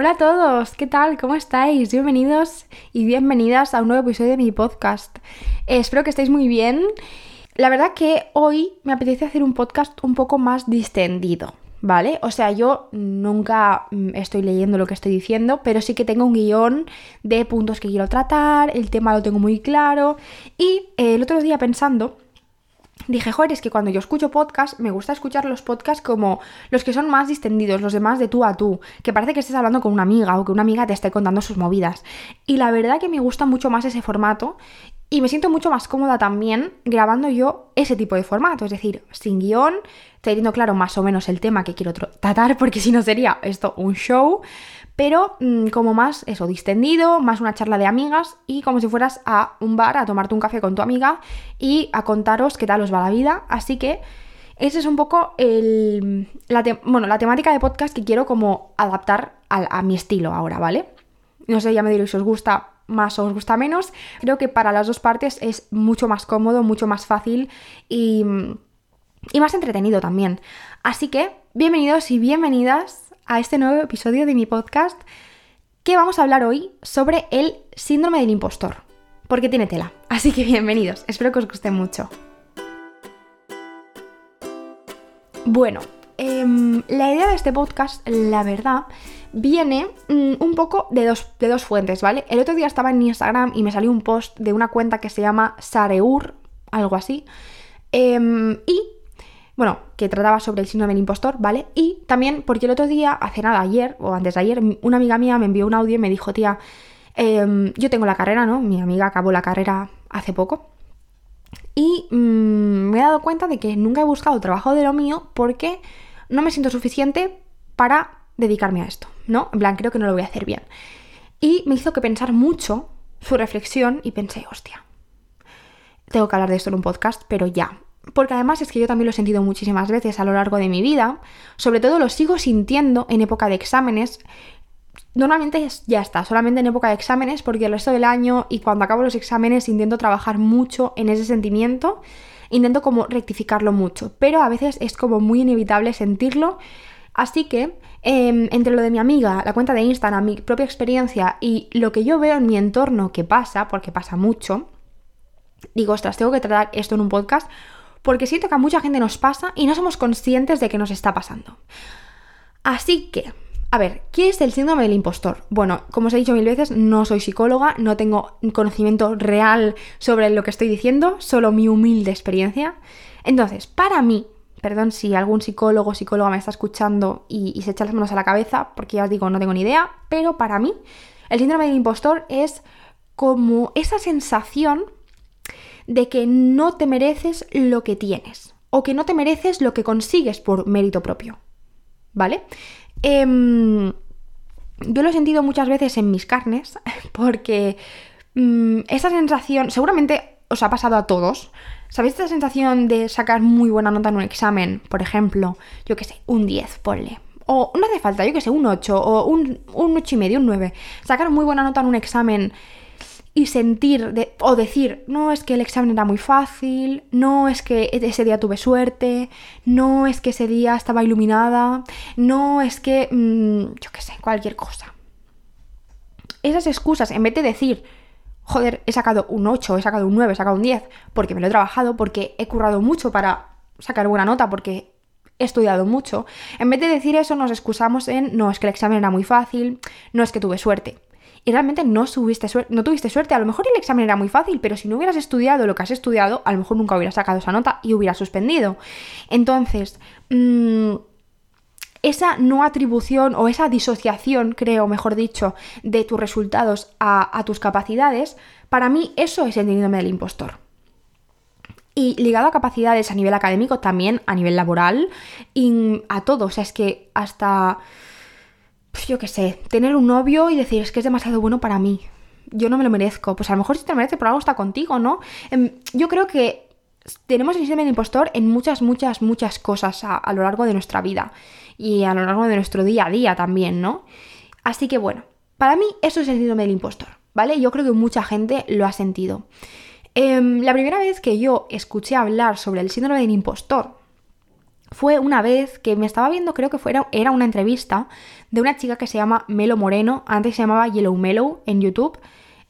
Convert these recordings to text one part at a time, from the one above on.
Hola a todos, ¿qué tal? ¿Cómo estáis? Bienvenidos y bienvenidas a un nuevo episodio de mi podcast. Eh, espero que estéis muy bien. La verdad que hoy me apetece hacer un podcast un poco más distendido, ¿vale? O sea, yo nunca mm, estoy leyendo lo que estoy diciendo, pero sí que tengo un guion de puntos que quiero tratar, el tema lo tengo muy claro y el otro día pensando dije, joder, es que cuando yo escucho podcast, me gusta escuchar los podcasts como los que son más distendidos, los demás de tú a tú, que parece que estés hablando con una amiga o que una amiga te esté contando sus movidas. Y la verdad que me gusta mucho más ese formato y me siento mucho más cómoda también grabando yo ese tipo de formato, es decir, sin guion, teniendo claro más o menos el tema que quiero tratar, porque si no sería esto un show pero mm, como más eso, distendido, más una charla de amigas y como si fueras a un bar a tomarte un café con tu amiga y a contaros qué tal os va la vida. Así que esa es un poco el, la, bueno, la temática de podcast que quiero como adaptar a, mi estilo ahora, ¿vale? No sé, ya me diréis si os gusta más o os gusta menos. Creo que para las dos partes es mucho más cómodo, mucho más fácil y, y más entretenido también. Así que, bienvenidos y bienvenidas a este nuevo episodio de mi podcast que vamos a hablar hoy sobre el síndrome del impostor, porque tiene tela. Así que bienvenidos, espero que os guste mucho. Bueno, em, la idea de este podcast, la verdad, viene mm, un poco de dos, de dos fuentes, ¿vale? El otro día estaba en Instagram y me salió un post de una cuenta que se llama Sareur, algo así, em, y bueno, que trataba sobre el síndrome del impostor, ¿vale? Y también porque el otro día, hace nada, ayer o antes de ayer, una amiga mía me envió un audio y me dijo, tía, em, yo tengo la carrera, ¿no? Mi amiga acabó la carrera hace poco. Y mm, me he dado cuenta de que nunca he buscado trabajo de lo mío porque no me siento suficiente para dedicarme a esto, ¿no? En plan, creo que no lo voy a hacer bien. Y me hizo que pensar mucho su reflexión y pensé, hostia, tengo que hablar de esto en un podcast, pero ya, porque además es que yo también lo he sentido muchísimas veces a lo largo de mi vida, sobre todo lo sigo sintiendo en época de exámenes. Normalmente ya está, solamente en época de exámenes, porque el resto del año y cuando acabo los exámenes intento trabajar mucho en ese sentimiento, intento como rectificarlo mucho, pero a veces es como muy inevitable sentirlo. Así que em, entre lo de mi amiga, la cuenta de Instagram, mi propia experiencia y lo que yo veo en mi entorno que pasa, porque pasa mucho, digo, ostras, tengo que tratar esto en un podcast porque siento que a mucha gente nos pasa y no somos conscientes de que nos está pasando. Así que, a ver, ¿qué es el síndrome del impostor? Bueno, como os he dicho mil veces, no soy psicóloga, no tengo conocimiento real sobre lo que estoy diciendo, solo mi humilde experiencia. Entonces, para mí, perdón si algún psicólogo o psicóloga me está escuchando y, se echa las manos a la cabeza, porque ya os digo, no tengo ni idea, pero para mí, el síndrome del impostor es como esa sensación de que no te mereces lo que tienes o que no te mereces lo que consigues por mérito propio. ¿Vale? Em, yo lo he sentido muchas veces en mis carnes porque mm, esa sensación, seguramente os ha pasado a todos. ¿Sabéis esta sensación de sacar muy buena nota en un examen? Por ejemplo, yo qué sé, un 10, ponle. O no hace falta, yo qué sé, un 8 o un, un 8 y medio, un 9. Sacar muy buena nota en un examen y sentir o decir, no es que el examen era muy fácil, no es que ese día tuve suerte, no es que ese día estaba iluminada, no es que, mm, yo qué sé, cualquier cosa. Esas excusas, en vez de decir, joder, he sacado un 8, he sacado un 9, he sacado un 10, porque me lo he trabajado, porque he currado mucho para sacar buena nota, porque he estudiado mucho, en vez de decir eso nos excusamos en, no es que el examen era muy fácil, no es que tuve suerte y realmente no, no tuviste suerte. A lo mejor el examen era muy fácil, pero si no hubieras estudiado lo que has estudiado, a lo mejor nunca hubieras sacado esa nota y hubieras suspendido. Entonces, mm, esa no atribución o esa disociación, creo, mejor dicho, de tus resultados a, tus capacidades, para mí eso es el síndrome del impostor. Y ligado a capacidades a nivel académico, también a nivel laboral y a todo. O sea, es que hasta pues yo qué sé, tener un novio y decir es que es demasiado bueno para mí. Yo no me lo merezco. Pues a lo mejor si te lo mereces, por algo está contigo, ¿no? Em, yo creo que tenemos el síndrome del impostor en muchas, muchas, muchas cosas a, lo largo de nuestra vida y a lo largo de nuestro día a día también, ¿no? Así que bueno, para mí eso es el síndrome del impostor, ¿vale? Yo creo que mucha gente lo ha sentido. Em, la primera vez que yo escuché hablar sobre el síndrome del impostor fue una vez que me estaba viendo, creo que era una entrevista de una chica que se llama Melo Moreno, antes se llamaba Yellow Mellow en YouTube.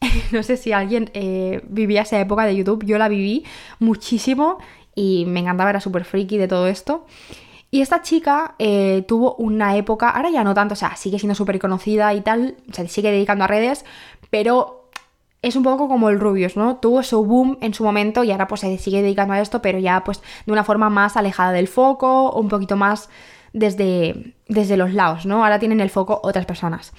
no sé si alguien eh, vivía esa época de YouTube, yo la viví muchísimo y me encantaba, era súper freaky de todo esto. Y esta chica eh, tuvo una época, ahora ya no tanto, o sea, sigue siendo súper conocida y tal, se sigue dedicando a redes, pero es un poco como el Rubius, ¿no? Tuvo su boom en su momento y ahora pues se sigue dedicando a esto, pero ya pues de una forma más alejada del foco, un poquito más desde, desde los lados, ¿no? Ahora tienen el foco otras personas.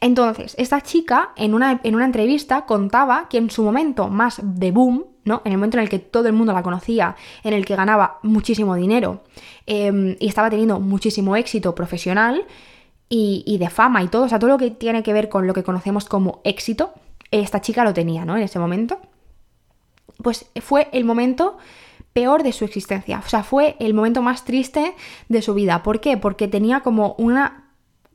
Entonces, esta chica en una, en una entrevista contaba que en su momento más de boom, ¿no? En el momento en el que todo el mundo la conocía, en el que ganaba muchísimo dinero em, y estaba teniendo muchísimo éxito profesional y, de fama y todo, o sea, todo lo que tiene que ver con lo que conocemos como éxito, esta chica lo tenía, ¿no? En ese momento. Pues fue el momento peor de su existencia, o sea, fue el momento más triste de su vida. ¿Por qué? Porque tenía como una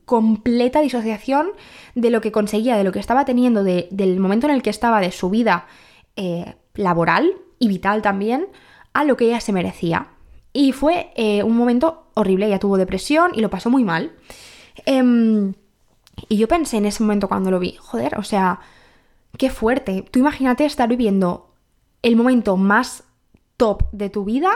completa disociación de lo que conseguía, de lo que estaba teniendo, del momento en el que estaba de su vida eh, laboral y vital también a lo que ella se merecía. Y fue eh, un momento horrible, ella tuvo depresión y lo pasó muy mal. Em, y yo pensé en ese momento cuando lo vi, joder, o sea, qué fuerte. Tú imagínate estar viviendo el momento más top de tu vida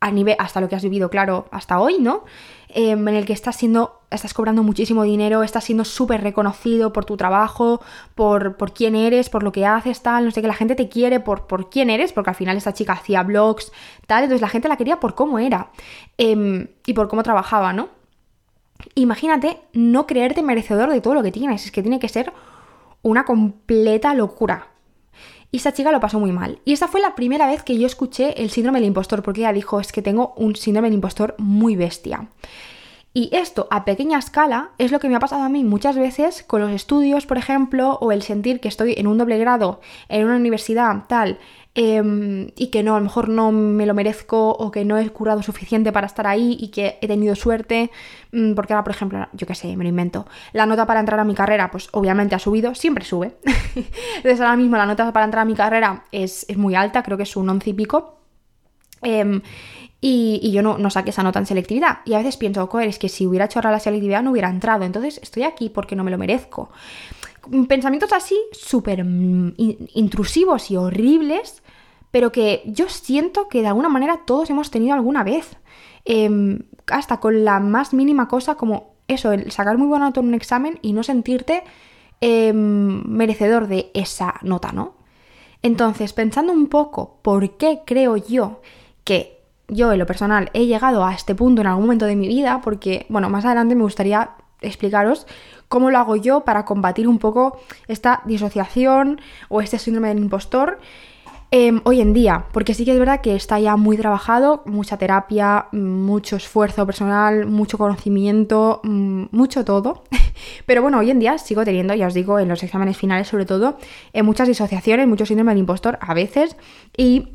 a nivel, hasta lo que has vivido, claro, hasta hoy, ¿no? Em, en el que estás siendo, estás cobrando muchísimo dinero, estás siendo súper reconocido por tu trabajo, por, por quién eres, por lo que haces, tal, no sé, que la gente te quiere por, por quién eres, porque al final esta chica hacía blogs, tal, entonces la gente la quería por cómo era em, y por cómo trabajaba, ¿no? Imagínate no creerte merecedor de todo lo que tienes, es que tiene que ser una completa locura. Y esa chica lo pasó muy mal. Y esa fue la primera vez que yo escuché el síndrome del impostor, porque ella dijo, es que tengo un síndrome del impostor muy bestia. Y esto a pequeña escala es lo que me ha pasado a mí muchas veces con los estudios, por ejemplo, o el sentir que estoy en un doble grado, en una universidad, tal, Em, y que no, a lo mejor no me lo merezco o que no he curado suficiente para estar ahí y que he tenido suerte, mm, porque ahora, por ejemplo, yo qué sé, me lo invento, la nota para entrar a mi carrera, pues obviamente ha subido, siempre sube. Entonces ahora mismo la nota para entrar a mi carrera es, muy alta, creo que es un once y pico. Em, y, yo no, no, saqué esa nota en selectividad. Y a veces pienso, joder, es que si hubiera hecho ahora la selectividad no hubiera entrado. Entonces estoy aquí porque no me lo merezco pensamientos así súper mm, intrusivos y horribles, pero que yo siento que de alguna manera todos hemos tenido alguna vez. Em, hasta con la más mínima cosa como eso, el sacar muy buena nota en un examen y no sentirte em, merecedor de esa nota, ¿no? Entonces, pensando un poco por qué creo yo que yo en lo personal he llegado a este punto en algún momento de mi vida, porque, bueno, más adelante me gustaría explicaros cómo lo hago yo para combatir un poco esta disociación o este síndrome del impostor em, hoy en día, porque sí que es verdad que está ya muy trabajado, mucha terapia, mucho esfuerzo personal, mucho conocimiento, mm, mucho todo. Pero bueno, hoy en día sigo teniendo, ya os digo, en los exámenes finales sobre todo, en muchas disociaciones, mucho síndrome del impostor a veces y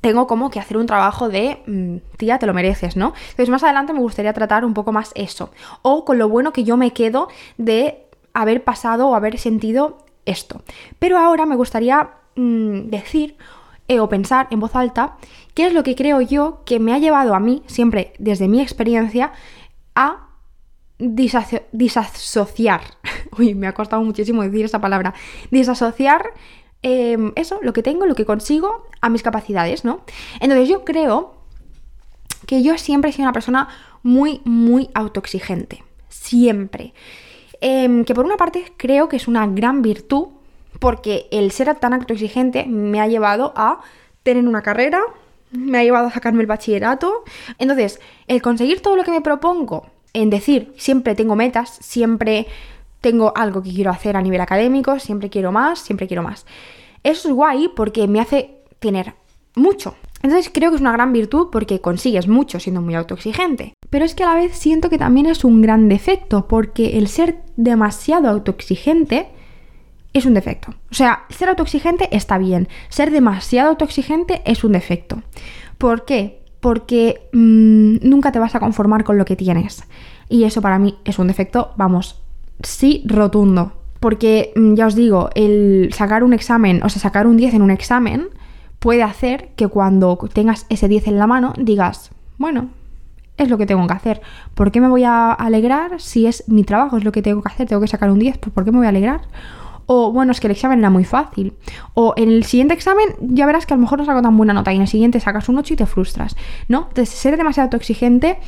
tengo como que hacer un trabajo de, mm, tía, te lo mereces, ¿no? Entonces más adelante me gustaría tratar un poco más eso. O con lo bueno que yo me quedo de haber pasado o haber sentido esto. Pero ahora me gustaría mm, decir eh, o pensar en voz alta qué es lo que creo yo que me ha llevado a mí, siempre desde mi experiencia, a disasociar. Uy, me ha costado muchísimo decir esa palabra. Disasociar Em, eso, lo que tengo, lo que consigo a mis capacidades, ¿no? Entonces yo creo que yo siempre he sido una persona muy, muy autoexigente. Siempre. Em, que por una parte creo que es una gran virtud, porque el ser tan autoexigente me ha llevado a tener una carrera, me ha llevado a sacarme el bachillerato. Entonces, el conseguir todo lo que me propongo, en decir, siempre tengo metas, siempre tengo algo que quiero hacer a nivel académico, siempre quiero más, siempre quiero más. Eso es guay porque me hace tener mucho. Entonces creo que es una gran virtud porque consigues mucho siendo muy autoexigente. Pero es que a la vez siento que también es un gran defecto porque el ser demasiado autoexigente es un defecto. O sea, ser autoexigente está bien, ser demasiado autoexigente es un defecto. ¿Por qué? Porque mm, nunca te vas a conformar con lo que tienes. Y eso para mí es un defecto, vamos, sí rotundo. Porque mm, ya os digo, el sacar un examen, o sea, sacar un 10 en un examen puede hacer que cuando tengas ese 10 en la mano digas, bueno, es lo que tengo que hacer. ¿Por qué me voy a alegrar si es mi trabajo, es lo que tengo que hacer? Tengo que sacar un 10, pues ¿por qué me voy a alegrar? O bueno, es que el examen era muy fácil. O en el siguiente examen ya verás que a lo mejor no saco tan buena nota y en el siguiente sacas un 8 y te frustras, ¿no? Entonces, ser demasiado autoexigente,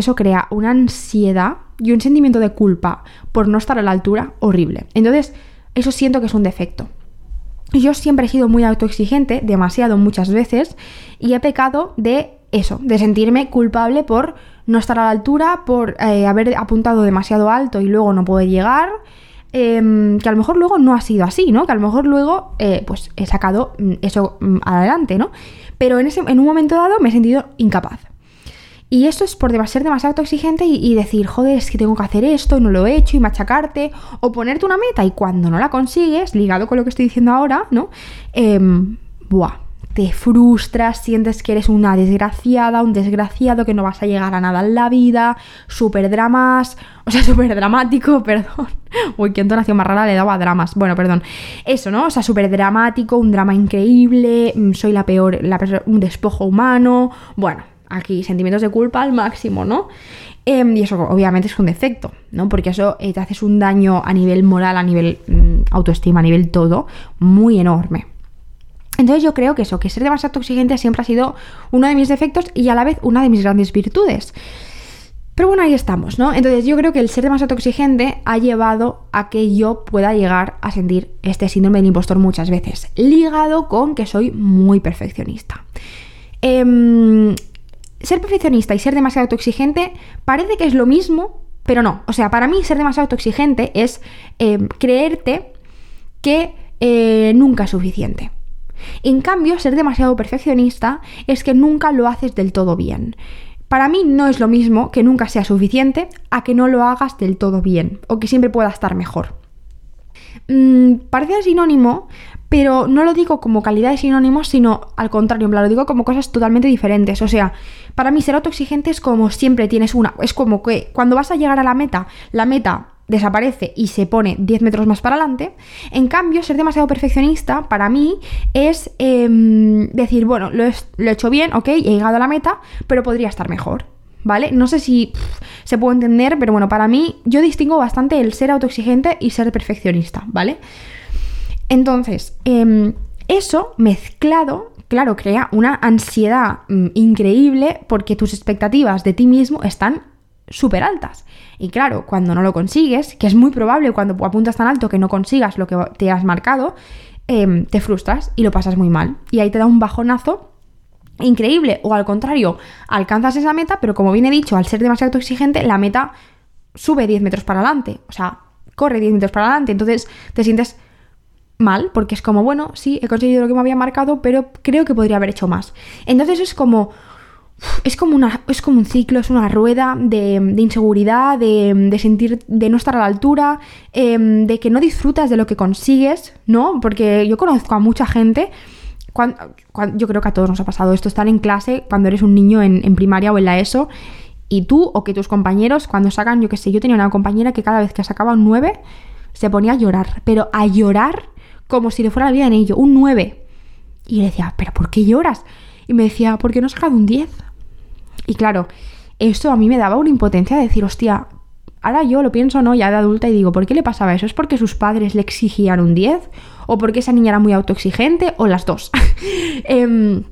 eso crea una ansiedad y un sentimiento de culpa por no estar a la altura horrible. Entonces, eso siento que es un defecto. Yo siempre he sido muy autoexigente, demasiado muchas veces, y he pecado de eso, de sentirme culpable por no estar a la altura, por eh, haber apuntado demasiado alto y luego no poder llegar. Em, que a lo mejor luego no ha sido así, ¿no? Que a lo mejor luego eh, pues he sacado mm, eso mm, adelante, ¿no? Pero en, ese, en un momento dado me he sentido incapaz. Y eso es por ser demasiado autoexigente y, y, decir, joder, es que tengo que hacer esto y no lo he hecho y machacarte. O ponerte una meta y cuando no la consigues, ligado con lo que estoy diciendo ahora, ¿no? Eh, buah, te frustras, sientes que eres una desgraciada, un desgraciado, que no vas a llegar a nada en la vida, súper dramas, o sea, súper dramático, perdón. Uy, qué entonación más rara le daba a dramas. Bueno, perdón. Eso, ¿no? O sea, súper dramático, un drama increíble, mm, soy la peor, la un despojo humano. Bueno, aquí sentimientos de culpa al máximo, ¿no? Eh, y eso obviamente es un defecto, ¿no? Porque eso eh, te haces un daño a nivel moral, a nivel mm, autoestima, a nivel todo, muy enorme. Entonces yo creo que eso, que ser demasiado exigente siempre ha sido uno de mis defectos y a la vez una de mis grandes virtudes. Pero bueno, ahí estamos, ¿no? Entonces yo creo que el ser demasiado exigente ha llevado a que yo pueda llegar a sentir este síndrome del impostor muchas veces, ligado con que soy muy perfeccionista. Eh, ser perfeccionista y ser demasiado autoexigente parece que es lo mismo, pero no. O sea, para mí ser demasiado autoexigente es eh, creerte que eh, nunca es suficiente. En cambio, ser demasiado perfeccionista es que nunca lo haces del todo bien. Para mí no es lo mismo que nunca sea suficiente a que no lo hagas del todo bien o que siempre pueda estar mejor. Mm, parece sinónimo, pero no lo digo como calidad de sinónimos, sino al contrario, lo digo como cosas totalmente diferentes. O sea, para mí ser autoexigente es como siempre tienes una, es como que cuando vas a llegar a la meta, la meta desaparece y se pone 10 metros más para adelante. En cambio, ser demasiado perfeccionista para mí es em, decir, bueno, lo he, hecho bien, ok, he llegado a la meta, pero podría estar mejor. ¿Vale? No sé si se puede entender, pero bueno, para mí yo distingo bastante el ser autoexigente y ser perfeccionista, ¿vale? Entonces, em, eso mezclado, claro, crea una ansiedad mm, increíble porque tus expectativas de ti mismo están súper altas. Y claro, cuando no lo consigues, que es muy probable cuando apuntas tan alto que no consigas lo que te has marcado, em, te frustras y lo pasas muy mal. Y ahí te da un bajonazo increíble. O al contrario, alcanzas esa meta, pero como bien he dicho, al ser demasiado exigente, la meta sube 10 metros para adelante. O sea, corre 10 metros para adelante. Entonces te sientes mal, porque es como, bueno, sí, he conseguido lo que me había marcado, pero creo que podría haber hecho más. Entonces es como, es como, una, es como un ciclo, es una rueda de, inseguridad, de, sentir, de no estar a la altura, em, de que no disfrutas de lo que consigues, ¿no? Porque yo conozco a mucha gente, yo creo que a todos nos ha pasado esto, estar en clase cuando eres un niño en, primaria o en la ESO, y tú o que tus compañeros cuando sacan, yo qué sé, yo tenía una compañera que cada vez que sacaba un 9 se ponía a llorar, pero a llorar como si le fuera la vida en ello, un 9. Y le decía, ¿pero por qué lloras? Y me decía, ¿por qué no has sacado un 10? Y claro, esto a mí me daba una impotencia de decir, hostia, ahora yo lo pienso, ¿no? Ya de adulta y digo, ¿por qué le pasaba eso? ¿Es porque sus padres le exigían un 10? ¿O porque esa niña era muy autoexigente? ¿O las dos? Em,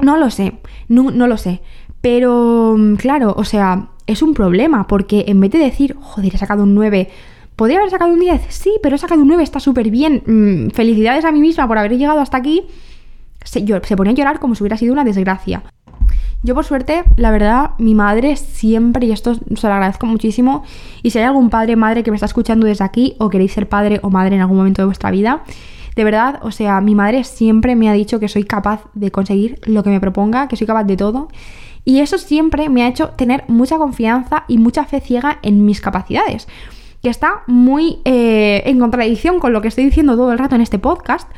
no lo sé, no, lo sé. Pero, claro, o sea, es un problema, porque en vez de decir, joder, he sacado un 9, ¿Podría haber sacado un 10? Sí, pero he sacado un 9, está súper bien. Mm, felicidades a mí misma por haber llegado hasta aquí. Se, se ponía a llorar como si hubiera sido una desgracia. Yo por suerte, la verdad, mi madre siempre, y esto se lo agradezco muchísimo, y si hay algún padre, madre que me está escuchando desde aquí, o queréis ser padre o madre en algún momento de vuestra vida, de verdad, o sea, mi madre siempre me ha dicho que soy capaz de conseguir lo que me proponga, que soy capaz de todo, y eso siempre me ha hecho tener mucha confianza y mucha fe ciega en mis capacidades que está muy eh, en contradicción con lo que estoy diciendo todo el rato en este podcast,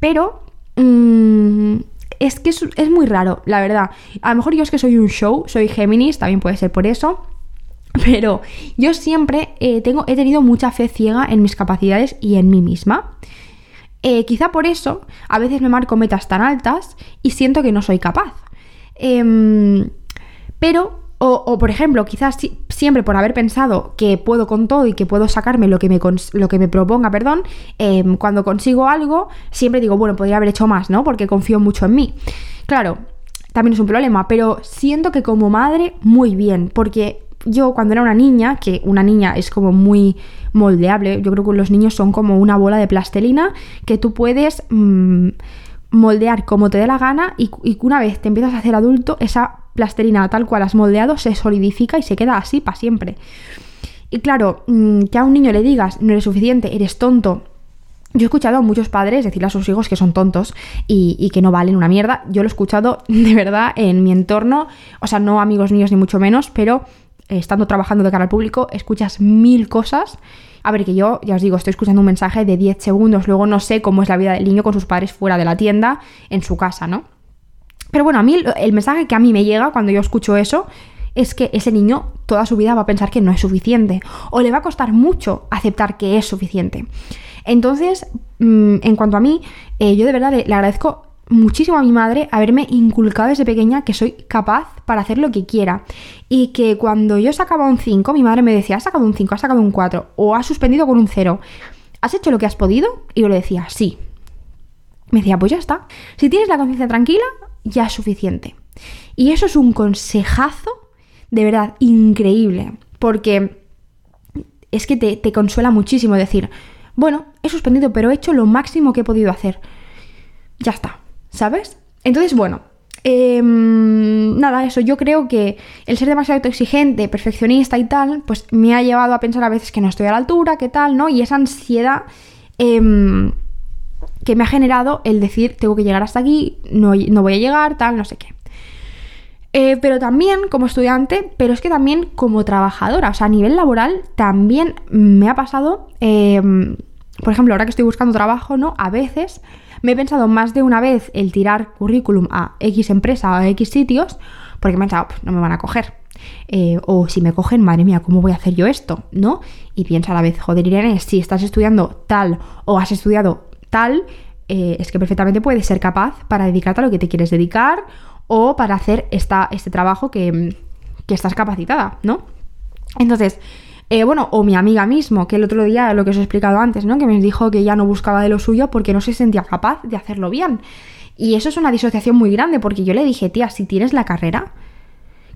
pero mm, es que es, muy raro, la verdad. A lo mejor yo es que soy un show, soy Géminis, también puede ser por eso. Pero yo siempre eh, tengo, he tenido mucha fe ciega en mis capacidades y en mí misma. Eh, quizá por eso a veces me marco metas tan altas y siento que no soy capaz. Em, pero O, por ejemplo, quizás siempre por haber pensado que puedo con todo y que puedo sacarme lo que me, lo que me proponga, perdón, em, cuando consigo algo, siempre digo, bueno, podría haber hecho más, ¿no? Porque confío mucho en mí. Claro, también es un problema, pero siento que como madre, muy bien, porque yo cuando era una niña, que una niña es como muy moldeable, yo creo que los niños son como una bola de plastelina que tú puedes... Mm, moldear como te dé la gana y, y, una vez te empiezas a hacer adulto, esa plastelina tal cual has moldeado se solidifica y se queda así para siempre. Y claro, mm, que a un niño le digas, no eres suficiente, eres tonto. Yo he escuchado a muchos padres decirle a sus hijos que son tontos y, que no valen una mierda. Yo lo he escuchado de verdad en mi entorno, o sea, no amigos míos ni mucho menos, pero eh, estando trabajando de cara al público, escuchas mil cosas. A ver, que yo, ya os digo, estoy escuchando un mensaje de 10 segundos, luego no sé cómo es la vida del niño con sus padres fuera de la tienda, en su casa, ¿no? Pero bueno, a mí el mensaje que a mí me llega cuando yo escucho eso es que ese niño toda su vida va a pensar que no es suficiente o le va a costar mucho aceptar que es suficiente. Entonces, mm, en cuanto a mí, eh, yo de verdad le, agradezco muchísimo a mi madre haberme inculcado desde pequeña que soy capaz para hacer lo que quiera. Y que cuando yo sacaba un 5, mi madre me decía, has sacado un 5, has sacado un 4 o has suspendido con un 0. ¿Has hecho lo que has podido? Y yo le decía, sí. Me decía, pues ya está. Si tienes la conciencia tranquila, ya es suficiente. Y eso es un consejazo de verdad increíble, porque es que te, consuela muchísimo decir, bueno, he suspendido, pero he hecho lo máximo que he podido hacer. Ya está, ¿sabes? Entonces, bueno, em, nada, eso, yo creo que el ser demasiado exigente, perfeccionista y tal, pues me ha llevado a pensar a veces que no estoy a la altura, que tal, ¿no? Y esa ansiedad em, que me ha generado el decir, tengo que llegar hasta aquí, no, voy a llegar, tal, no sé qué. Eh, pero también como estudiante, pero es que también como trabajadora, o sea, a nivel laboral también me ha pasado, em, por ejemplo, ahora que estoy buscando trabajo, ¿no? A veces me he pensado más de una vez el tirar currículum a X empresa o a X sitios, porque me he pensado, no me van a coger. Eh, o si me cogen, madre mía, ¿cómo voy a hacer yo esto? ¿No? Y pienso a la vez, joder, Irene, si estás estudiando tal o has estudiado tal, eh, es que perfectamente puedes ser capaz para dedicarte a lo que te quieres dedicar o para hacer esta, este trabajo que, estás capacitada, ¿no? Entonces, eh, bueno, o mi amiga mismo, que el otro día, lo que os he explicado antes, ¿no? Que me dijo que ya no buscaba de lo suyo porque no se sentía capaz de hacerlo bien. Y eso es una disociación muy grande porque yo le dije, tía, si tienes la carrera,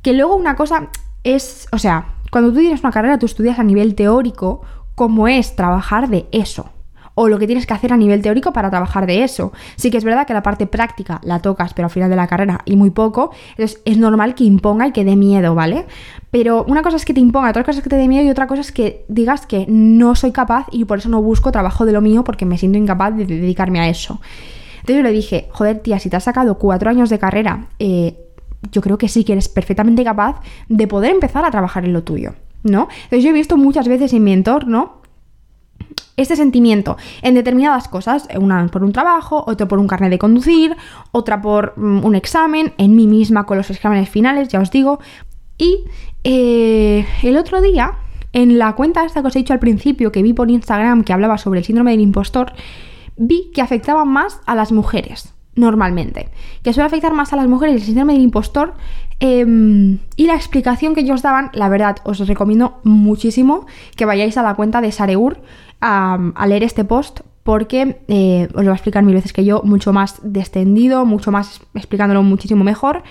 que luego una cosa es, o sea, cuando tú tienes una carrera, tú estudias a nivel teórico cómo es trabajar de eso o lo que tienes que hacer a nivel teórico para trabajar de eso. Sí que es verdad que la parte práctica la tocas, pero al final de la carrera y muy poco, entonces es normal que imponga y que dé miedo, ¿vale? Pero una cosa es que te imponga, otra cosa es que te dé miedo y otra cosa es que digas que no soy capaz y por eso no busco trabajo de lo mío porque me siento incapaz de dedicarme a eso. Entonces yo le dije, joder, tía, si te has sacado cuatro años de carrera, eh, yo creo que sí que eres perfectamente capaz de poder empezar a trabajar en lo tuyo, ¿no? Entonces yo he visto muchas veces en mi entorno este sentimiento en determinadas cosas, una por un trabajo, otra por un carnet de conducir, otra por mm, un examen, en mí misma con los exámenes finales, ya os digo. Y eh, el otro día, en la cuenta esta que os he dicho al principio, que vi por Instagram que hablaba sobre el síndrome del impostor, vi que afectaba más a las mujeres, normalmente. Que suele afectar más a las mujeres el síndrome del impostor. Em, y la explicación que ellos daban, la verdad, os recomiendo muchísimo que vayáis a la cuenta de Sareur a, leer este post porque eh, os lo voy a explicar mil veces que yo, mucho más descendido, mucho más explicándolo muchísimo mejor.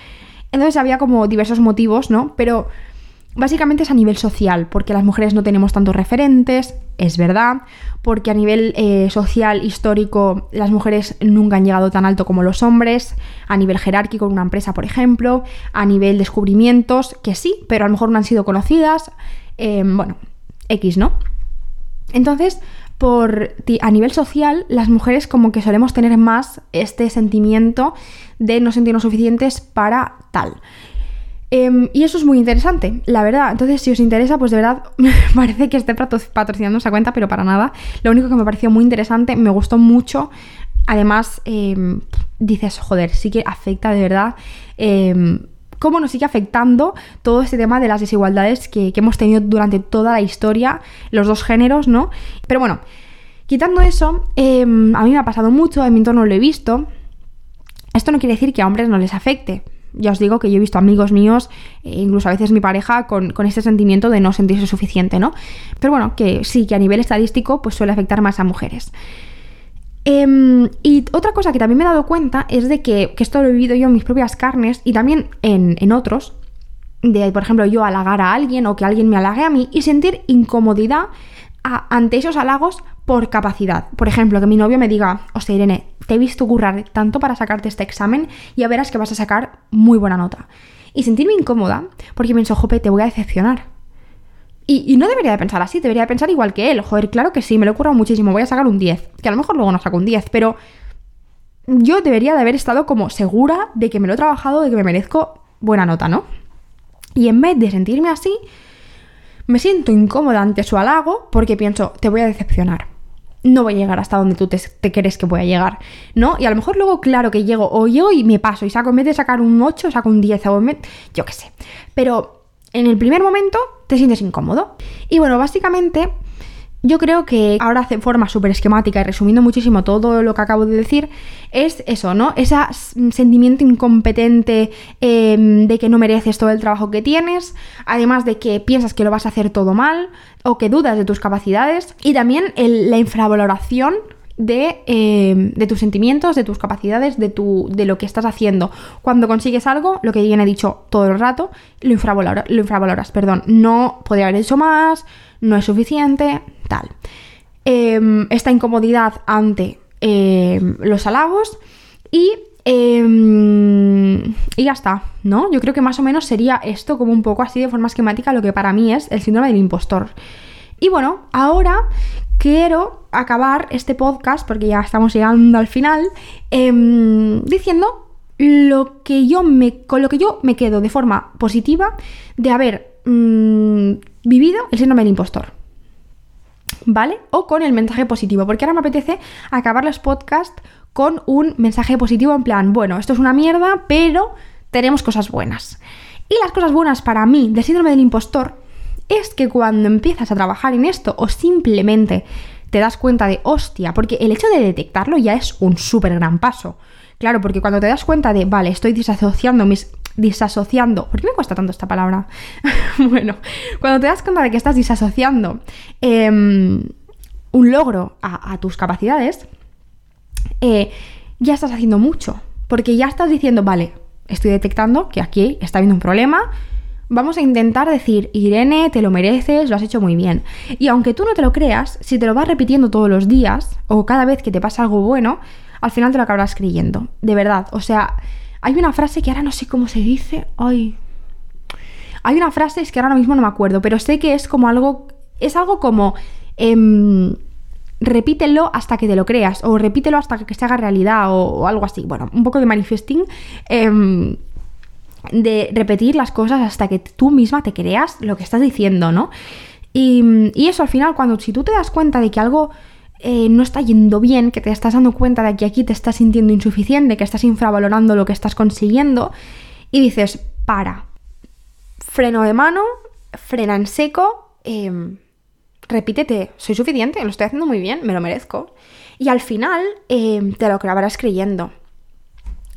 Entonces había como diversos motivos, ¿no? Pero básicamente es a nivel social, porque las mujeres no tenemos tantos referentes, es verdad, porque a nivel eh, social, histórico, las mujeres nunca han llegado tan alto como los hombres, a nivel jerárquico en una empresa, por ejemplo, a nivel descubrimientos, que sí, pero a lo mejor no han sido conocidas, eh, bueno, X, ¿no? Entonces, por, a nivel social, las mujeres como que solemos tener más este sentimiento de no sentirnos suficientes para tal. Em, y eso es muy interesante, la verdad. Entonces, si os interesa, pues de verdad parece que esté patrocinando esa cuenta, pero para nada. Lo único que me pareció muy interesante, me gustó mucho. Además, em, dices, joder, sí que afecta de verdad. Em, cómo nos sigue afectando todo este tema de las desigualdades que, hemos tenido durante toda la historia, los dos géneros, ¿no? Pero bueno, quitando eso, em, a mí me ha pasado mucho, en mi entorno lo he visto. Esto no quiere decir que a hombres no les afecte, Ya os digo que yo he visto amigos míos, e incluso a veces mi pareja, con, con este sentimiento de no sentirse suficiente, ¿no? Pero bueno, que sí, que a nivel estadístico pues suele afectar más a mujeres. Em, y otra cosa que también me he dado cuenta es de que, esto lo he vivido yo en mis propias carnes y también en, en otros, de por ejemplo yo halagar a alguien o que alguien me halague a mí y sentir incomodidad ante esos halagos por capacidad. Por ejemplo, que mi novio me diga, o sea, Irene, te he visto currar tanto para sacarte este examen y ya verás que vas a sacar muy buena nota. Y sentirme incómoda porque pienso, jope, te voy a decepcionar. Y, no debería de pensar así, debería de pensar igual que él. Joder, claro que sí, me lo he currado muchísimo, voy a sacar un 10. Que a lo mejor luego no saco un 10, pero yo debería de haber estado como segura de que me lo he trabajado, de que me merezco buena nota, ¿no? Y en vez de sentirme así, me siento incómoda ante su halago porque pienso, te voy a decepcionar. No voy a llegar hasta donde tú te, crees que voy a llegar, ¿no? Y a lo mejor luego, claro que llego, o llego y me paso y saco, en vez de sacar un 8, saco un 10 o yo qué sé. Pero en el primer momento te sientes incómodo. Y bueno, básicamente yo creo que ahora de forma súper esquemática y resumiendo muchísimo todo lo que acabo de decir, es eso, ¿no? Ese sentimiento incompetente em, de que no mereces todo el trabajo que tienes, además de que piensas que lo vas a hacer todo mal o que dudas de tus capacidades y también la infravaloración Em, de, tus sentimientos, de tus capacidades, de, tu, de lo que estás haciendo. Cuando consigues algo, lo que bien he dicho todo el rato, lo, lo infravaloras. Perdón, no podría haber hecho más, no es suficiente, tal. Em, esta incomodidad ante em, los halagos y y ya está, ¿no? Yo creo que más o menos sería esto como un poco así de forma esquemática lo que para mí es el síndrome del impostor. Y bueno, ahora quiero acabar este podcast, porque ya estamos llegando al final, em, diciendo lo que yo me, con lo que yo me quedo de forma positiva de haber mm, vivido el síndrome del impostor. ¿Vale? O con el mensaje positivo, porque ahora me apetece acabar los podcasts con un mensaje positivo en plan, bueno, esto es una mierda, pero tenemos cosas buenas. Y las cosas buenas para mí del síndrome del impostor es que cuando empiezas a trabajar en esto o simplemente te das cuenta de hostia, porque el hecho de detectarlo ya es un súper gran paso. Claro, porque cuando te das cuenta de, vale, estoy disasociando mis... Disasociando. ¿Por qué me cuesta tanto esta palabra? bueno, cuando te das cuenta de que estás disasociando em, un logro a, tus capacidades, eh, ya estás haciendo mucho. Porque ya estás diciendo, vale, estoy detectando que aquí está habiendo un problema, Vamos a intentar decir, Irene, te lo mereces, lo has hecho muy bien. Y aunque tú no te lo creas, si te lo vas repitiendo todos los días o cada vez que te pasa algo bueno, al final te lo acabarás creyendo. De verdad. O sea, hay una frase que ahora no sé cómo se dice. Ay. Hay una frase, es que ahora mismo no me acuerdo, pero sé que es como algo. Es algo como. Em, repítelo hasta que te lo creas, o repítelo hasta que se haga realidad, o, algo así. Bueno, un poco de manifesting. Em, de repetir las cosas hasta que tú misma te creas lo que estás diciendo, ¿no? Y, eso al final, cuando si tú te das cuenta de que algo eh, no está yendo bien, que te estás dando cuenta de que aquí te estás sintiendo insuficiente, que estás infravalorando lo que estás consiguiendo, y dices, para, freno de mano, frena en seco, em, repítete, soy suficiente, lo estoy haciendo muy bien, me lo merezco. Y al final em, te lo acabarás creyendo.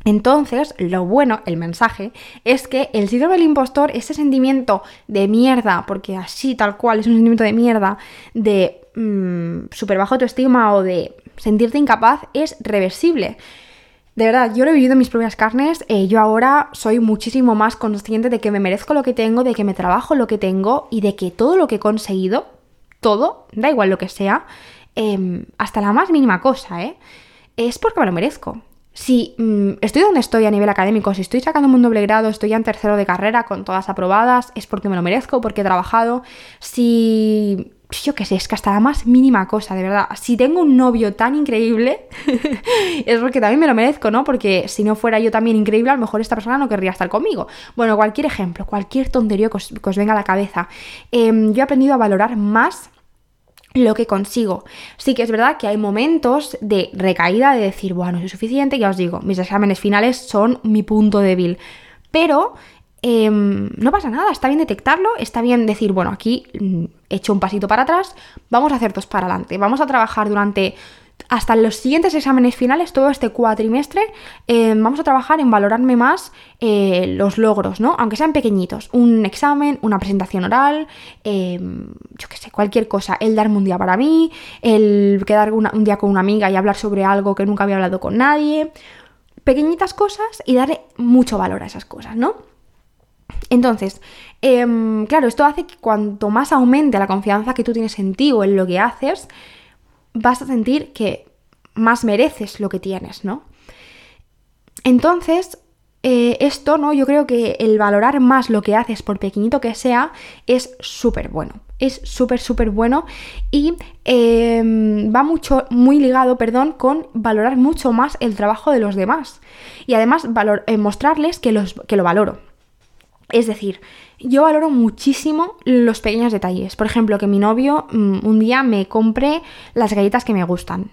Entonces, lo bueno, el mensaje, es que el síndrome del impostor, ese sentimiento de mierda, porque así tal cual es un sentimiento de mierda, de mmm, súper bajo autoestima o de sentirte incapaz, es reversible. De verdad, yo lo he vivido en mis propias carnes, eh, yo ahora soy muchísimo más consciente de que me merezco lo que tengo, de que me trabajo lo que tengo y de que todo lo que he conseguido, todo, da igual lo que sea, em, hasta la más mínima cosa, ¿eh? Es porque me lo merezco si mm, estoy donde estoy a nivel académico, si estoy sacando un doble grado, estoy ya en tercero de carrera con todas aprobadas, es porque me lo merezco, porque he trabajado. Si yo qué sé, es que hasta la más mínima cosa, de verdad. Si tengo un novio tan increíble, es porque también me lo merezco, ¿no? Porque si no fuera yo también increíble, a lo mejor esta persona no querría estar conmigo. Bueno, cualquier ejemplo, cualquier tontería que os, venga a la cabeza. Em, yo he aprendido a valorar más lo que consigo. Sí que es verdad que hay momentos de recaída de decir, bueno, no es suficiente, ya os digo, mis exámenes finales son mi punto débil. Pero em, no pasa nada, está bien detectarlo, está bien decir, bueno, aquí mm, he hecho un pasito para atrás, vamos a hacer dos para adelante, vamos a trabajar durante hasta los siguientes exámenes finales, todo este cuatrimestre, eh, vamos a trabajar en valorarme más eh, los logros, ¿no? Aunque sean pequeñitos. Un examen, una presentación oral, em, yo qué sé, cualquier cosa. El darme un día para mí, el quedar un día con una amiga y hablar sobre algo que nunca había hablado con nadie. Pequeñitas cosas y darle mucho valor a esas cosas, ¿no? Entonces, em, claro, esto hace que cuanto más aumente la confianza que tú tienes en ti o en lo que haces, vas a sentir que más mereces lo que tienes, ¿no? Entonces, eh, esto, ¿no? Yo creo que el valorar más lo que haces, por pequeñito que sea, es súper bueno. Es súper, súper bueno y em, va mucho, muy ligado, perdón, con valorar mucho más el trabajo de los demás. Y además eh, mostrarles que, los, que lo valoro. Es decir, yo valoro muchísimo los pequeños detalles. Por ejemplo, que mi novio mm, un día me compre las galletas que me gustan.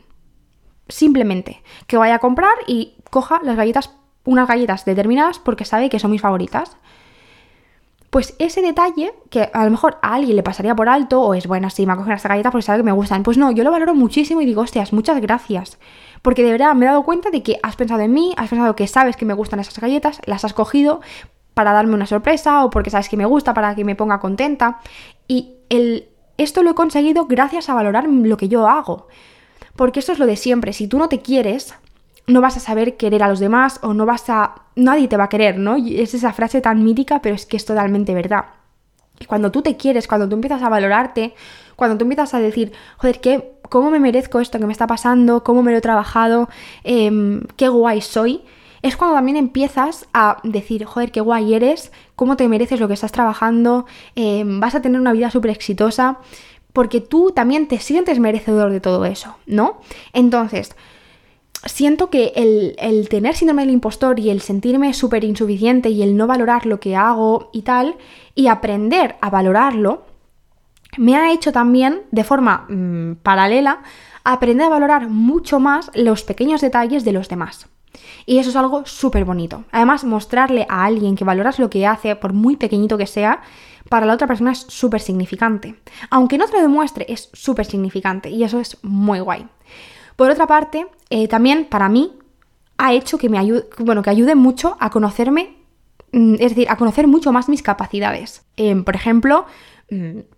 Simplemente, que vaya a comprar y coja las galletas, unas galletas determinadas porque sabe que son mis favoritas. Pues ese detalle, que a lo mejor a alguien le pasaría por alto, o es bueno, sí, me ha cogido esta galleta porque sabe que me gustan. Pues no, yo lo valoro muchísimo y digo, hostias, muchas gracias. Porque de verdad me he dado cuenta de que has pensado en mí, has pensado que sabes que me gustan esas galletas, las has cogido, para darme una sorpresa o porque sabes que me gusta, para que me ponga contenta. Y el, esto lo he conseguido gracias a valorar lo que yo hago. Porque esto es lo de siempre, si tú no te quieres, no vas a saber querer a los demás o no vas a... Nadie te va a querer, ¿no? Y es esa frase tan mítica, pero es que es totalmente verdad. Cuando tú te quieres, cuando tú empiezas a valorarte, cuando tú empiezas a decir, joder, ¿qué, ¿cómo me merezco esto que me está pasando? ¿Cómo me lo he trabajado? Em, ¿Qué guay soy? Es cuando también empiezas a decir, joder, qué guay eres, cómo te mereces lo que estás trabajando, eh, vas a tener una vida súper exitosa, porque tú también te sientes merecedor de todo eso, ¿no? Entonces, siento que el, tener síndrome del impostor y el sentirme súper insuficiente y el no valorar lo que hago y tal, y aprender a valorarlo, me ha hecho también, de forma mm, paralela, aprender a valorar mucho más los pequeños detalles de los demás. Y eso es algo súper bonito. Además, mostrarle a alguien que valoras lo que hace, por muy pequeñito que sea, para la otra persona es súper significante. Aunque no te lo demuestre, es súper significante y eso es muy guay. Por otra parte, eh, también para mí ha hecho que me ayude, bueno, que ayude mucho a conocerme, mm, es decir, a conocer mucho más mis capacidades. Eh, por ejemplo,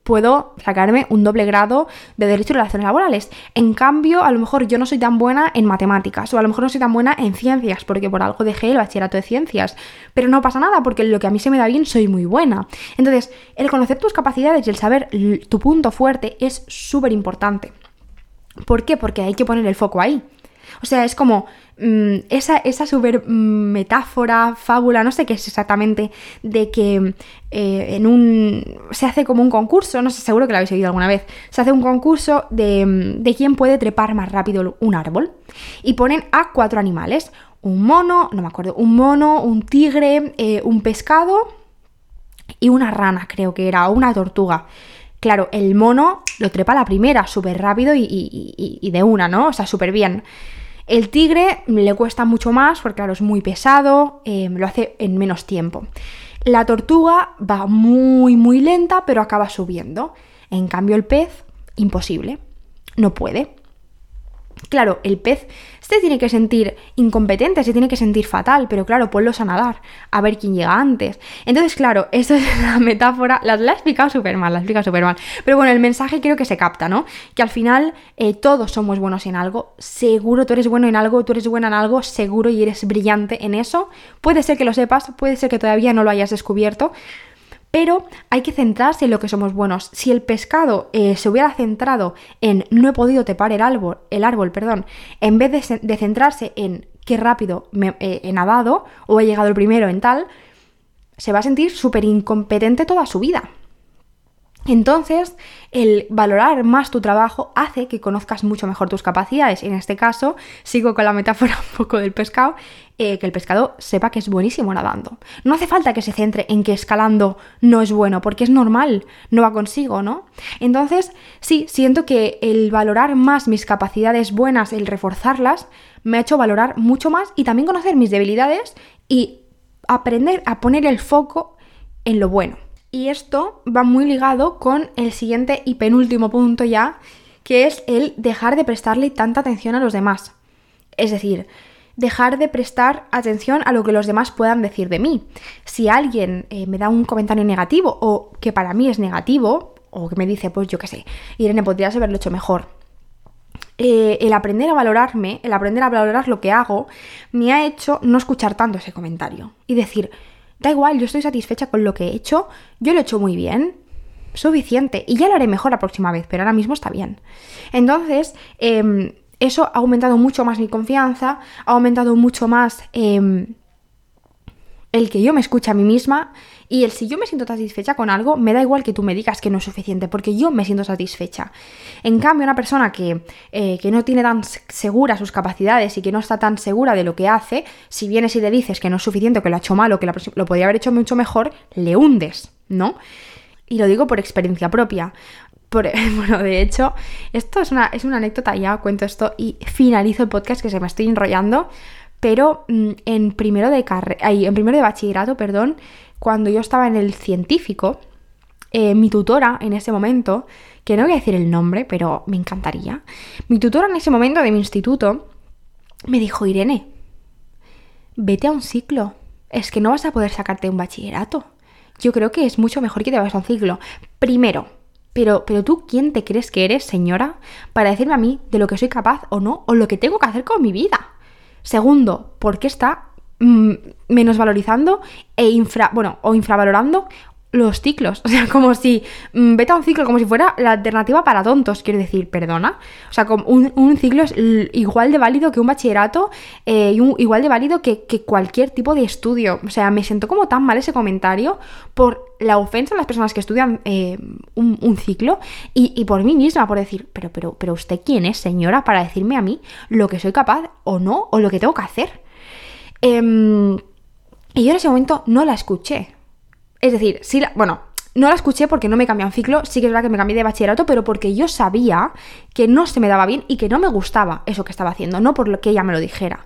puedo sacarme un doble grado de Derecho y Relaciones Laborales. En cambio, a lo mejor yo no soy tan buena en matemáticas o a lo mejor no soy tan buena en ciencias porque por algo dejé el bachillerato de ciencias. Pero no pasa nada porque lo que a mí se me da bien soy muy buena. Entonces, el conocer tus capacidades y el saber tu punto fuerte es súper importante. ¿Por qué? Porque hay que poner el foco ahí. O sea, es como mm, esa, esa super mm, metáfora, fábula, no sé qué es exactamente, de que eh, en un. se hace como un concurso, no sé, seguro que lo habéis oído alguna vez. Se hace un concurso de, mm, de quién puede trepar más rápido un árbol. Y ponen a cuatro animales. Un mono, no me acuerdo, un mono, un tigre, eh, un pescado y una rana, creo que era, o una tortuga. Claro, el mono lo trepa la primera, súper rápido y, y, de una, ¿no? O sea, súper bien. El tigre le cuesta mucho más porque, claro, es muy pesado, eh, lo hace en menos tiempo. La tortuga va muy, muy lenta, pero acaba subiendo. En cambio, el pez, imposible. No puede. Claro, el pez se tiene que sentir incompetente, se tiene que sentir fatal, pero claro, ponlos a nadar, a ver quién llega antes. Entonces, claro, esa es la metáfora, la, la he explicado súper mal, la he explicado súper mal. Pero bueno, el mensaje creo que se capta, ¿no? Que al final eh, todos somos buenos en algo, seguro tú eres bueno en algo, tú eres buena en algo, seguro y eres brillante en eso. Puede ser que lo sepas, puede ser que todavía no lo hayas descubierto, pero hay que centrarse en lo que somos buenos. Si el pescado eh, se hubiera centrado en no he podido tepar el árbol, el árbol perdón, en vez de, centrarse en qué rápido me, eh, he nadado o he llegado el primero en tal, se va a sentir súper incompetente toda su vida. Entonces, el valorar más tu trabajo hace que conozcas mucho mejor tus capacidades. En este caso, sigo con la metáfora un poco del pescado, eh, que el pescado sepa que es buenísimo nadando. No hace falta que se centre en que escalando no es bueno, porque es normal, no va consigo, ¿no? Entonces, sí, siento que el valorar más mis capacidades buenas, el reforzarlas, me ha hecho valorar mucho más y también conocer mis debilidades y aprender a poner el foco en lo bueno. Y esto va muy ligado con el siguiente y penúltimo punto ya, que es el dejar de prestarle tanta atención a los demás. Es decir, dejar de prestar atención a lo que los demás puedan decir de mí. Si alguien eh, me da un comentario negativo o que para mí es negativo, o que me dice, pues yo qué sé, Irene, podrías haberlo hecho mejor. Eh, el aprender a valorarme, el aprender a valorar lo que hago, me ha hecho no escuchar tanto ese comentario y decir, da igual, yo estoy satisfecha con lo que he hecho, yo lo he hecho muy bien, suficiente, y ya lo haré mejor la próxima vez, pero ahora mismo está bien. Entonces, em, eso ha aumentado mucho más mi confianza, ha aumentado mucho más em, el que yo me escuche a mí misma y el si yo me siento satisfecha con algo, me da igual que tú me digas que no es suficiente, porque yo me siento satisfecha. En cambio, una persona que, eh, que no tiene tan segura sus capacidades y que no está tan segura de lo que hace, si vienes y le dices que no es suficiente, que lo ha hecho mal o que lo, lo podría haber hecho mucho mejor, le hundes, ¿no? Y lo digo por experiencia propia. bueno, de hecho, esto es una, es una anécdota, ya cuento esto y finalizo el podcast que se me estoy enrollando, pero mm, en primero de en primero de bachillerato, perdón, cuando yo estaba en el científico, eh, mi tutora en ese momento, que no voy a decir el nombre, pero me encantaría, mi tutora en ese momento de mi instituto me dijo, Irene, vete a un ciclo, es que no vas a poder sacarte un bachillerato. Yo creo que es mucho mejor que te vayas a un ciclo. Primero, pero, pero tú, ¿quién te crees que eres, señora, para decirme a mí de lo que soy capaz o no, o lo que tengo que hacer con mi vida? Segundo, ¿por qué está mm, menos valorizando e infra, bueno, o infravalorando los ciclos. O sea, como si mm, vete a un ciclo como si fuera la alternativa para tontos, quiero decir, perdona. O sea, como un, ciclo es igual de válido que un bachillerato eh, y igual de válido que, cualquier tipo de estudio. O sea, me siento como tan mal ese comentario por la ofensa a las personas que estudian eh, un, ciclo y, por mí misma, por decir, pero, pero, pero usted quién es, señora, para decirme a mí lo que soy capaz o no, o lo que tengo que hacer. Em, y yo en ese momento no la escuché. Es decir, sí, la, bueno, no la escuché porque no me cambié un ciclo, sí que es verdad que me cambié de bachillerato, pero porque yo sabía que no se me daba bien y que no me gustaba eso que estaba haciendo, no por lo que ella me lo dijera.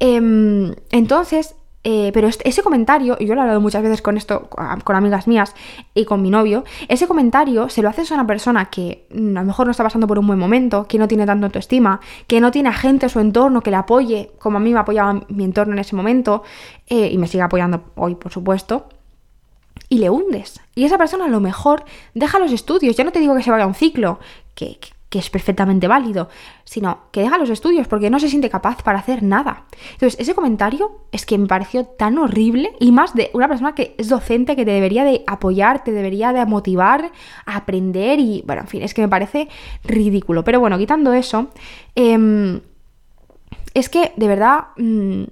Em, entonces, eh, pero este, ese comentario, y yo lo he hablado muchas veces con esto, con amigas mías y con mi novio, ese comentario se lo haces a una persona que a lo mejor no está pasando por un buen momento, que no tiene tanto autoestima, que no tiene a gente en su entorno que le apoye, como a mí me apoyaba mi entorno en ese momento, eh, y me sigue apoyando hoy, por supuesto y le hundes. Y esa persona a lo mejor deja los estudios. Ya no te digo que se vaya a un ciclo, que, es perfectamente válido, sino que deja los estudios porque no se siente capaz para hacer nada. Entonces, ese comentario es que me pareció tan horrible y más de una persona que es docente, que te debería de apoyar, te debería de motivar a aprender y, bueno, en fin, es que me parece ridículo. Pero bueno, quitando eso, em, es que de verdad... Mm,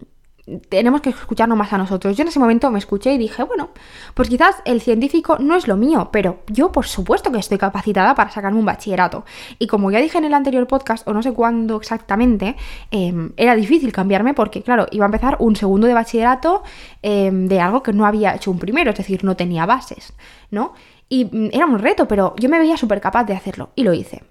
tenemos que escucharnos más a nosotros. Yo en ese momento me escuché y dije, bueno, pues quizás el científico no es lo mío, pero yo por supuesto que estoy capacitada para sacarme un bachillerato. Y como ya dije en el anterior podcast, o no sé cuándo exactamente, em, era difícil cambiarme porque, claro, iba a empezar un segundo de bachillerato em, de algo que no había hecho un primero, es decir, no tenía bases, ¿no? Y mm, era un reto, pero yo me veía súper capaz de hacerlo y lo hice.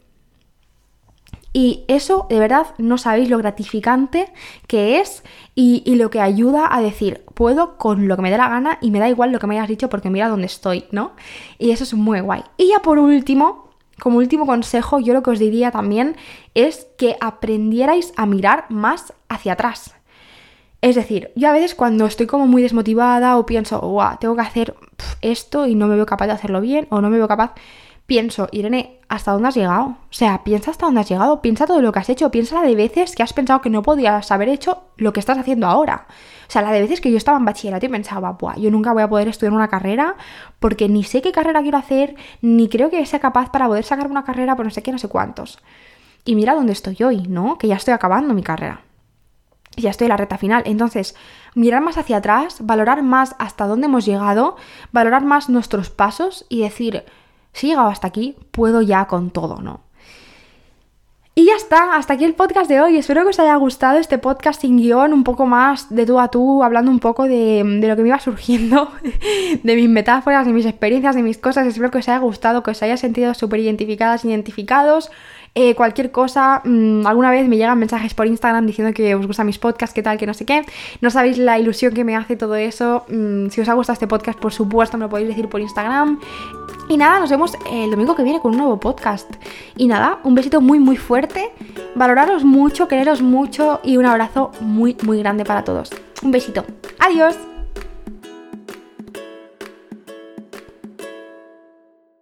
Y eso, de verdad, no sabéis lo gratificante que es y, lo que ayuda a decir, puedo con lo que me dé la gana y me da igual lo que me hayas dicho porque mira dónde estoy, ¿no? Y eso es muy guay. Y ya por último, como último consejo, yo lo que os diría también es que aprendierais a mirar más hacia atrás. Es decir, yo a veces cuando estoy como muy desmotivada o pienso, guau, tengo que hacer esto y no me veo capaz de hacerlo bien o no me veo capaz pienso, Irene, ¿hasta dónde has llegado? O sea, piensa hasta dónde has llegado, piensa todo lo que has hecho, piensa la de veces que has pensado que no podías haber hecho lo que estás haciendo ahora. O sea, la de veces que yo estaba en bachillerato y pensaba, Buah, yo nunca voy a poder estudiar una carrera porque ni sé qué carrera quiero hacer, ni creo que sea capaz para poder sacar una carrera por no sé qué, no sé cuántos. Y mira dónde estoy hoy, ¿no? Que ya estoy acabando mi carrera. Ya estoy en la reta final. Entonces, mirar más hacia atrás, valorar más hasta dónde hemos llegado, valorar más nuestros pasos y decir, si he llegado hasta aquí, puedo ya con todo, ¿no? Y ya está, hasta aquí el podcast de hoy. Espero que os haya gustado este podcast sin guion, un poco más de tú a tú, hablando un poco de, lo que me iba surgiendo, de mis metáforas, de mis experiencias, de mis cosas. Espero que os haya gustado, que os haya sentido súper identificadas, identificados. Eh, cualquier cosa, mm, alguna vez me llegan mensajes por Instagram diciendo que os gustan mis podcasts, qué tal, que no sé qué. No sabéis la ilusión que me hace todo eso. Mm, si os ha gustado este podcast, por supuesto, me lo podéis decir por Instagram. Y nada, nos vemos el domingo que viene con un nuevo podcast. Y nada, un besito muy muy fuerte, valoraros mucho, quereros mucho y un abrazo muy muy grande para todos. Un besito. Adiós.